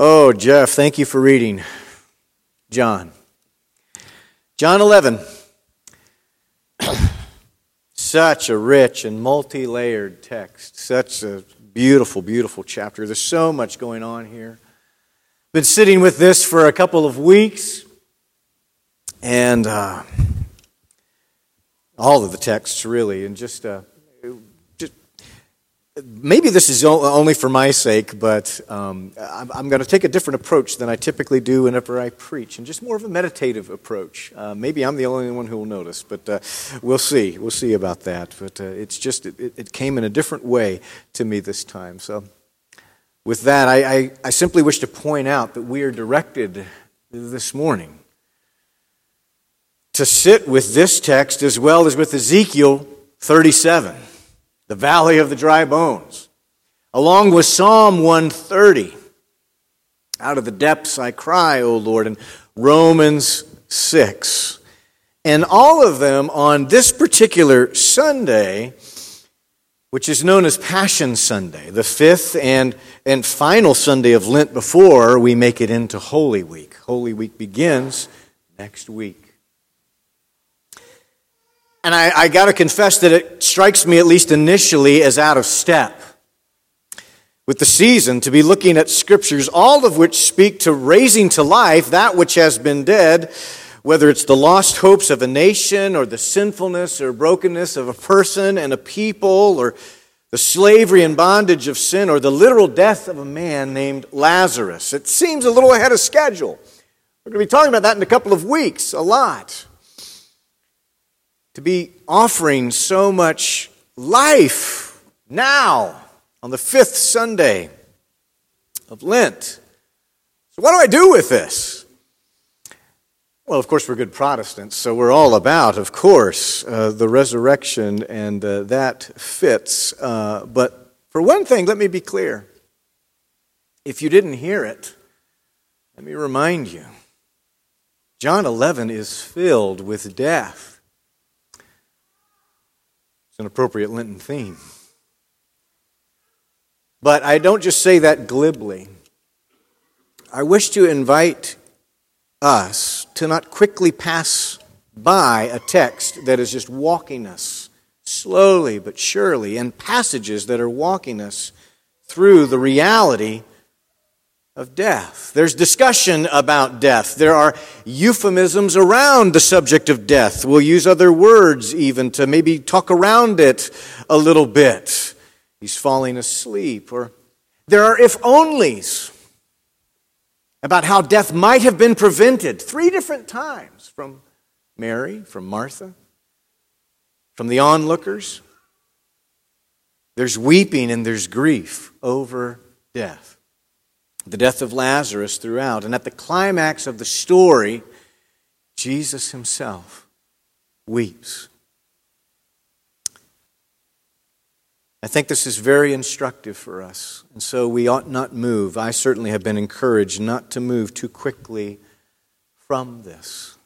Oh, Jeff, thank you for reading John. John 11. Such a rich and multi layered text. Such a beautiful, beautiful chapter. There's so much going on here. Been sitting with this for a couple of weeks, and uh, all of the texts, really, and just. Uh, maybe this is only for my sake, but um, I'm, going to take a different approach than I typically do whenever I preach, and just more of a meditative approach. Uh, maybe I'm the only one who will notice, but uh, we'll see. We'll see about that. But uh, it's just, it, it, came in a different way to me this time. So, with that, I, I, I simply wish to point out that we are directed this morning to sit with this text as well as with Ezekiel 37 the valley of the dry bones, along with Psalm 130. Out of the depths I cry, O Lord, and Romans 6. And all of them on this particular Sunday, which is known as Passion Sunday, the fifth and, and final Sunday of Lent before we make it into Holy Week. Holy Week begins next week. And I, I got to confess that it strikes me, at least initially, as out of step with the season to be looking at scriptures, all of which speak to raising to life that which has been dead, whether it's the lost hopes of a nation or the sinfulness or brokenness of a person and a people or the slavery and bondage of sin or the literal death of a man named Lazarus. It seems a little ahead of schedule. We're going to be talking about that in a couple of weeks, a lot to be offering so much life now on the fifth Sunday of Lent. So, what do I do with this? Well, of course, we're good Protestants, so we're all about, of course, uh, the resurrection, and uh, that fits. Uh, but for one thing, let me be clear. If you didn't hear it, let me remind you John 11 is filled with death an appropriate Lenten theme. But I don't just say that glibly. I wish to invite us to not quickly pass by a text that is just walking us slowly but surely, and passages that are walking us through the reality of death. There's discussion about death. There are euphemisms around the subject of death. We'll use other words even to maybe talk around it a little bit. He's falling asleep. Or there are if onlys about how death might have been prevented three different times from Mary, from Martha, from the onlookers. There's weeping and there's grief over death the death of Lazarus throughout. And at the climax of the story, Jesus himself weeps. I think this is very instructive for us, and so we ought not move. I certainly have been encouraged not to move too quickly from this.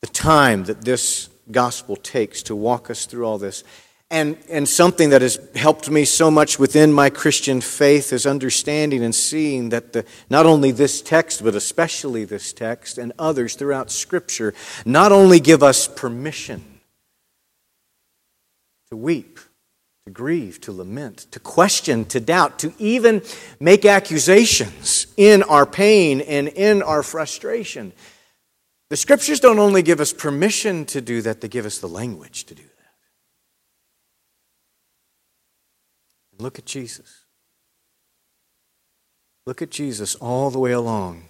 The time that this gospel takes to walk us through all this. And, and something that has helped me so much within my Christian faith is understanding and seeing that the, not only this text, but especially this text and others throughout Scripture, not only give us permission to weep, to grieve, to lament, to question, to doubt, to even make accusations in our pain and in our frustration. The Scriptures don't only give us permission to do that, they give us the language to do that. Look at Jesus. Look at Jesus all the way along.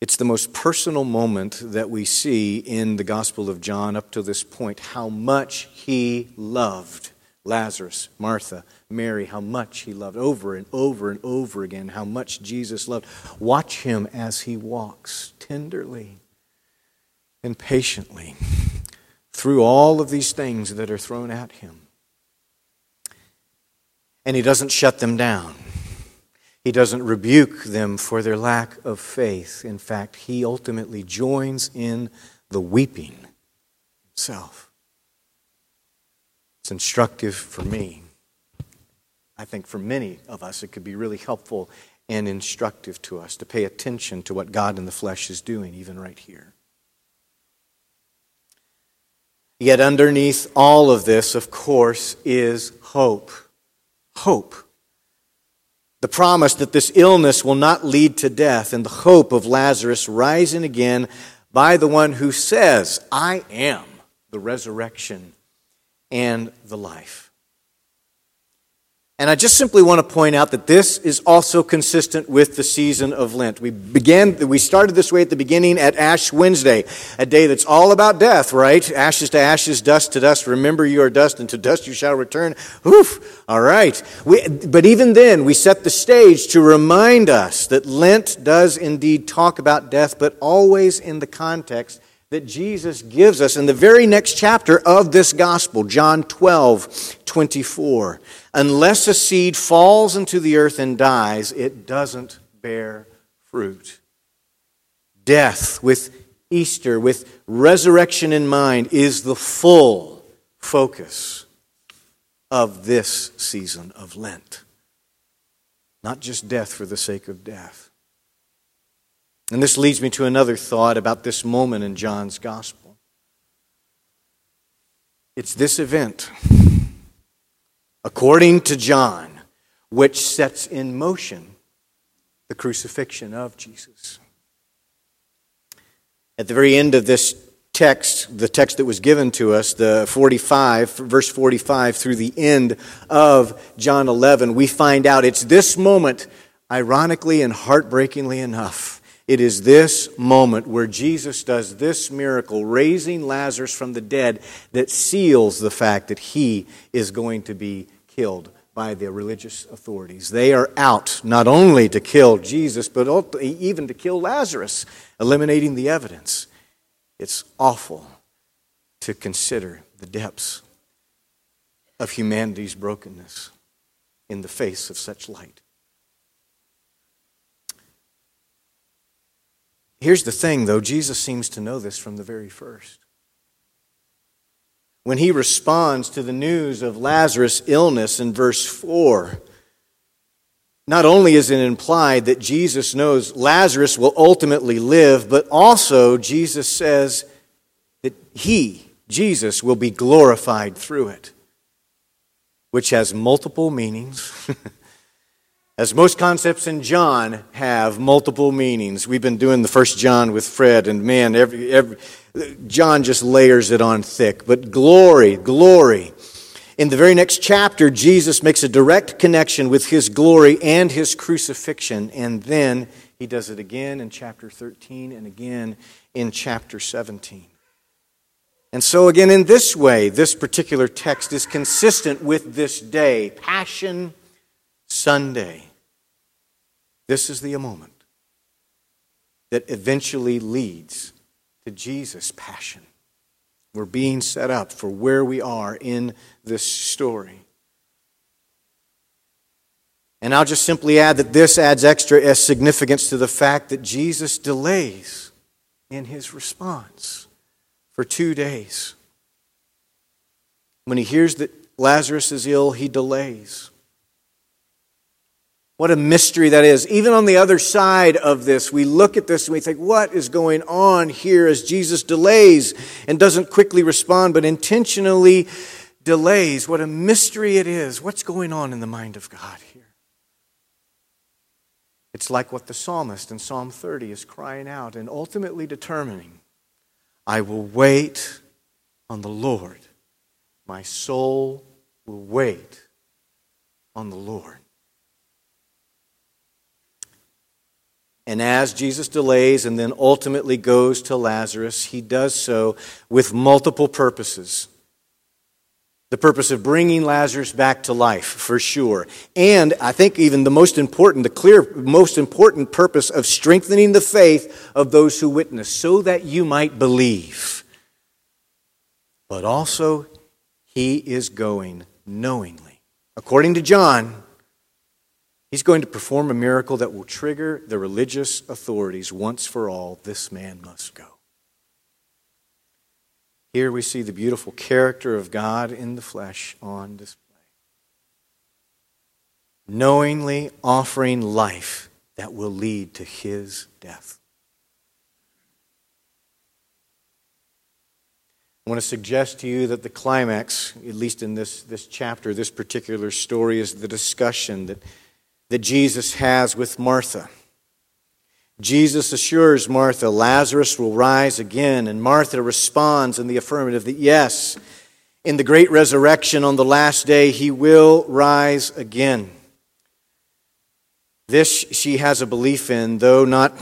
It's the most personal moment that we see in the Gospel of John up to this point how much he loved Lazarus, Martha, Mary, how much he loved over and over and over again, how much Jesus loved. Watch him as he walks tenderly and patiently through all of these things that are thrown at him. And he doesn't shut them down. He doesn't rebuke them for their lack of faith. In fact, he ultimately joins in the weeping himself. It's instructive for me. I think for many of us, it could be really helpful and instructive to us to pay attention to what God in the flesh is doing, even right here. Yet, underneath all of this, of course, is hope. Hope. The promise that this illness will not lead to death, and the hope of Lazarus rising again by the one who says, I am the resurrection and the life. And I just simply want to point out that this is also consistent with the season of Lent. We began, we started this way at the beginning at Ash Wednesday, a day that's all about death, right? Ashes to ashes, dust to dust. Remember you are dust, and to dust you shall return. Oof. All right. We, but even then, we set the stage to remind us that Lent does indeed talk about death, but always in the context that Jesus gives us in the very next chapter of this gospel, John 12, 24. Unless a seed falls into the earth and dies, it doesn't bear fruit. Death with Easter, with resurrection in mind, is the full focus of this season of Lent. Not just death for the sake of death. And this leads me to another thought about this moment in John's gospel. It's this event, according to John, which sets in motion the crucifixion of Jesus. At the very end of this text, the text that was given to us, the 45, verse 45 through the end of John 11, we find out it's this moment, ironically and heartbreakingly enough it is this moment where Jesus does this miracle, raising Lazarus from the dead, that seals the fact that he is going to be killed by the religious authorities. They are out not only to kill Jesus, but even to kill Lazarus, eliminating the evidence. It's awful to consider the depths of humanity's brokenness in the face of such light. Here's the thing, though Jesus seems to know this from the very first. When he responds to the news of Lazarus' illness in verse 4, not only is it implied that Jesus knows Lazarus will ultimately live, but also Jesus says that he, Jesus, will be glorified through it, which has multiple meanings. As most concepts in John have multiple meanings. We've been doing the first John with Fred, and man, every, every, John just layers it on thick. But glory, glory. In the very next chapter, Jesus makes a direct connection with his glory and his crucifixion, and then he does it again in chapter 13 and again in chapter 17. And so, again, in this way, this particular text is consistent with this day, Passion Sunday. This is the moment that eventually leads to Jesus' passion. We're being set up for where we are in this story. And I'll just simply add that this adds extra significance to the fact that Jesus delays in his response for two days. When he hears that Lazarus is ill, he delays. What a mystery that is. Even on the other side of this, we look at this and we think, what is going on here as Jesus delays and doesn't quickly respond, but intentionally delays? What a mystery it is. What's going on in the mind of God here? It's like what the psalmist in Psalm 30 is crying out and ultimately determining I will wait on the Lord. My soul will wait on the Lord. And as Jesus delays and then ultimately goes to Lazarus, he does so with multiple purposes. The purpose of bringing Lazarus back to life, for sure. And I think even the most important, the clear, most important purpose of strengthening the faith of those who witness, so that you might believe. But also, he is going knowingly. According to John, He's going to perform a miracle that will trigger the religious authorities once for all. This man must go. Here we see the beautiful character of God in the flesh on display. Knowingly offering life that will lead to his death. I want to suggest to you that the climax, at least in this, this chapter, this particular story, is the discussion that, that Jesus has with Martha. Jesus assures Martha Lazarus will rise again, and Martha responds in the affirmative that yes, in the great resurrection on the last day, he will rise again. This she has a belief in, though not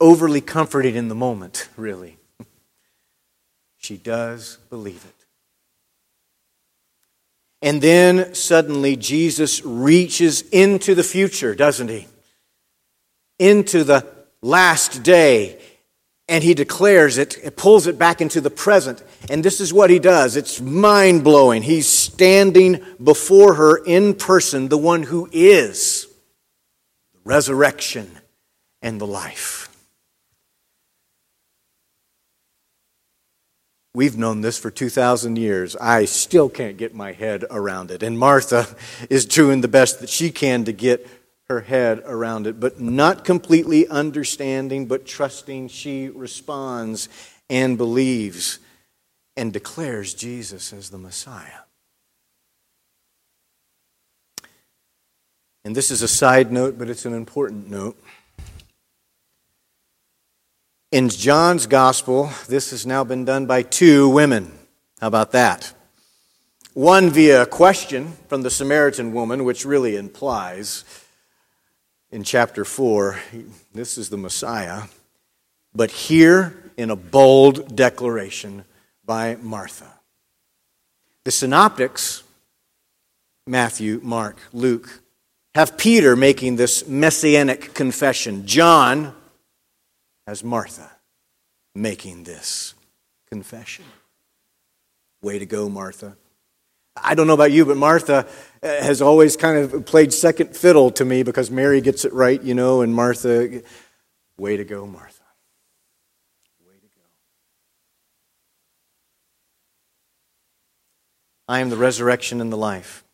overly comforted in the moment, really. She does believe it. And then suddenly Jesus reaches into the future, doesn't he? Into the last day. And he declares it, it pulls it back into the present. And this is what he does. It's mind blowing. He's standing before her in person, the one who is the resurrection and the life. We've known this for 2,000 years. I still can't get my head around it. And Martha is doing the best that she can to get her head around it, but not completely understanding, but trusting. She responds and believes and declares Jesus as the Messiah. And this is a side note, but it's an important note. In John's gospel, this has now been done by two women. How about that? One via a question from the Samaritan woman, which really implies in chapter 4, this is the Messiah. But here in a bold declaration by Martha. The synoptics, Matthew, Mark, Luke, have Peter making this messianic confession. John, as Martha making this confession. Way to go, Martha. I don't know about you, but Martha uh, has always kind of played second fiddle to me because Mary gets it right, you know, and Martha, way to go, Martha. Way to go. I am the resurrection and the life.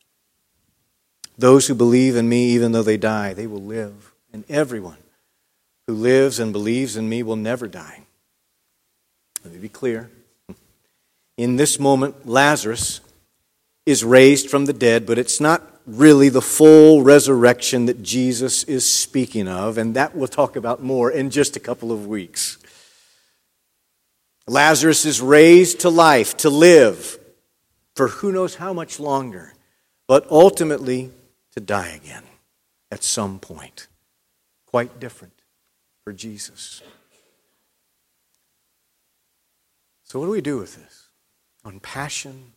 Those who believe in me, even though they die, they will live. And everyone who lives and believes in me will never die. Let me be clear. In this moment, Lazarus is raised from the dead, but it's not really the full resurrection that Jesus is speaking of, and that we'll talk about more in just a couple of weeks. Lazarus is raised to life, to live for who knows how much longer, but ultimately to die again at some point. Quite different for Jesus. So, what do we do with this on Passion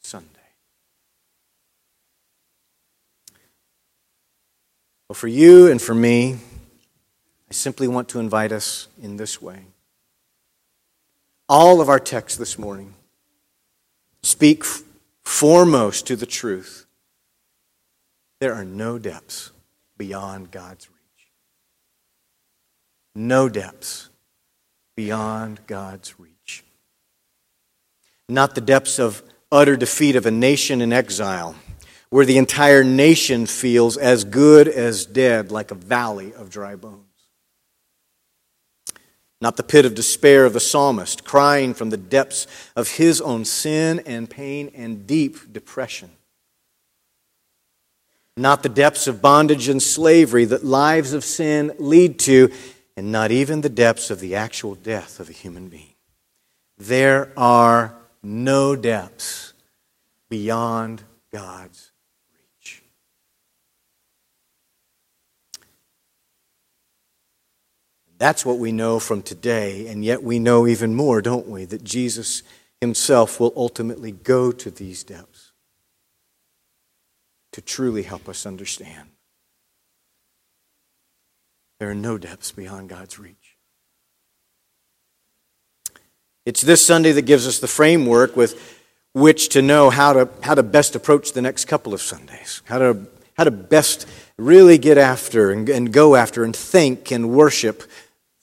Sunday? Well, for you and for me, I simply want to invite us in this way. All of our texts this morning speak foremost to the truth. There are no depths beyond God's no depths beyond God's reach. Not the depths of utter defeat of a nation in exile, where the entire nation feels as good as dead, like a valley of dry bones. Not the pit of despair of the psalmist, crying from the depths of his own sin and pain and deep depression. Not the depths of bondage and slavery that lives of sin lead to and not even the depths of the actual death of a human being. There are no depths beyond God's reach. That's what we know from today, and yet we know even more, don't we, that Jesus himself will ultimately go to these depths to truly help us understand. There are no depths beyond God's reach. It's this Sunday that gives us the framework with which to know how to, how to best approach the next couple of Sundays, how to, how to best really get after and, and go after and think and worship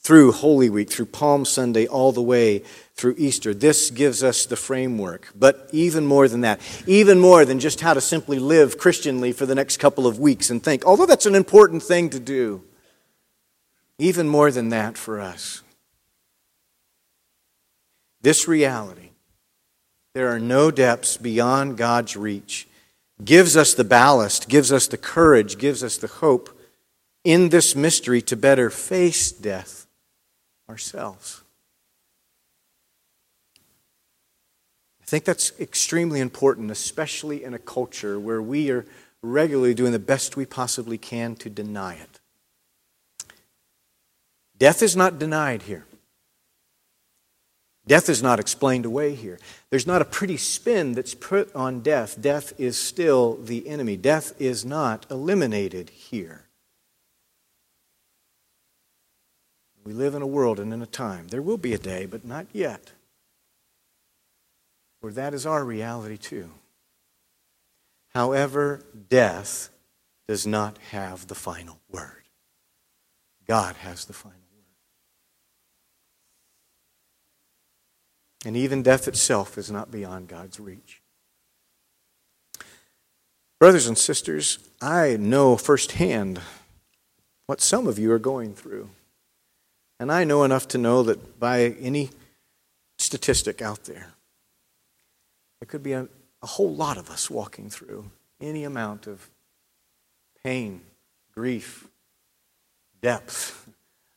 through Holy Week, through Palm Sunday, all the way through Easter. This gives us the framework. But even more than that, even more than just how to simply live Christianly for the next couple of weeks and think, although that's an important thing to do, even more than that for us. This reality, there are no depths beyond God's reach, gives us the ballast, gives us the courage, gives us the hope in this mystery to better face death ourselves. I think that's extremely important, especially in a culture where we are regularly doing the best we possibly can to deny it. Death is not denied here. Death is not explained away here. There's not a pretty spin that's put on death. Death is still the enemy. Death is not eliminated here. We live in a world and in a time. There will be a day, but not yet, where that is our reality too. However, death does not have the final word. God has the final word. And even death itself is not beyond God's reach. Brothers and sisters, I know firsthand what some of you are going through. And I know enough to know that by any statistic out there, there could be a, a whole lot of us walking through any amount of pain, grief, depth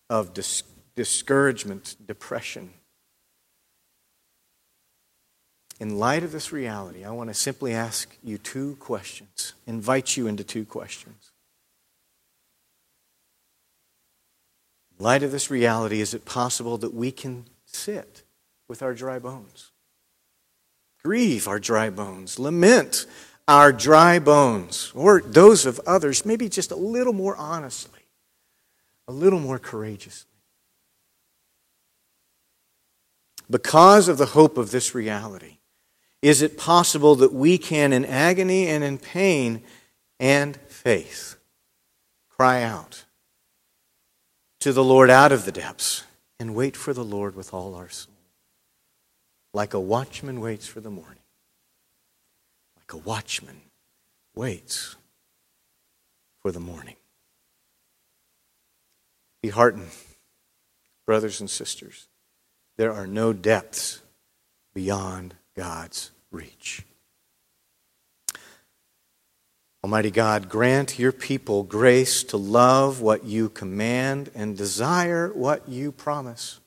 of dis- discouragement, depression. In light of this reality, I want to simply ask you two questions, invite you into two questions. In light of this reality, is it possible that we can sit with our dry bones? grieve our dry bones, lament our dry bones, or those of others, maybe just a little more honestly, a little more courageously. Because of the hope of this reality, is it possible that we can, in agony and in pain and faith, cry out to the Lord out of the depths and wait for the Lord with all our soul? like a watchman waits for the morning. Like a watchman waits for the morning. Be heartened, brothers and sisters. There are no depths beyond God's reach. Almighty God, grant your people grace to love what you command and desire what you promise.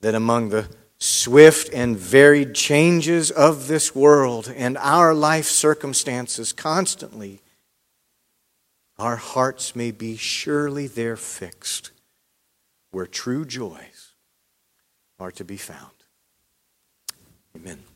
That among the swift and varied changes of this world and our life circumstances constantly, our hearts may be surely there fixed where true joys are to be found. Amen.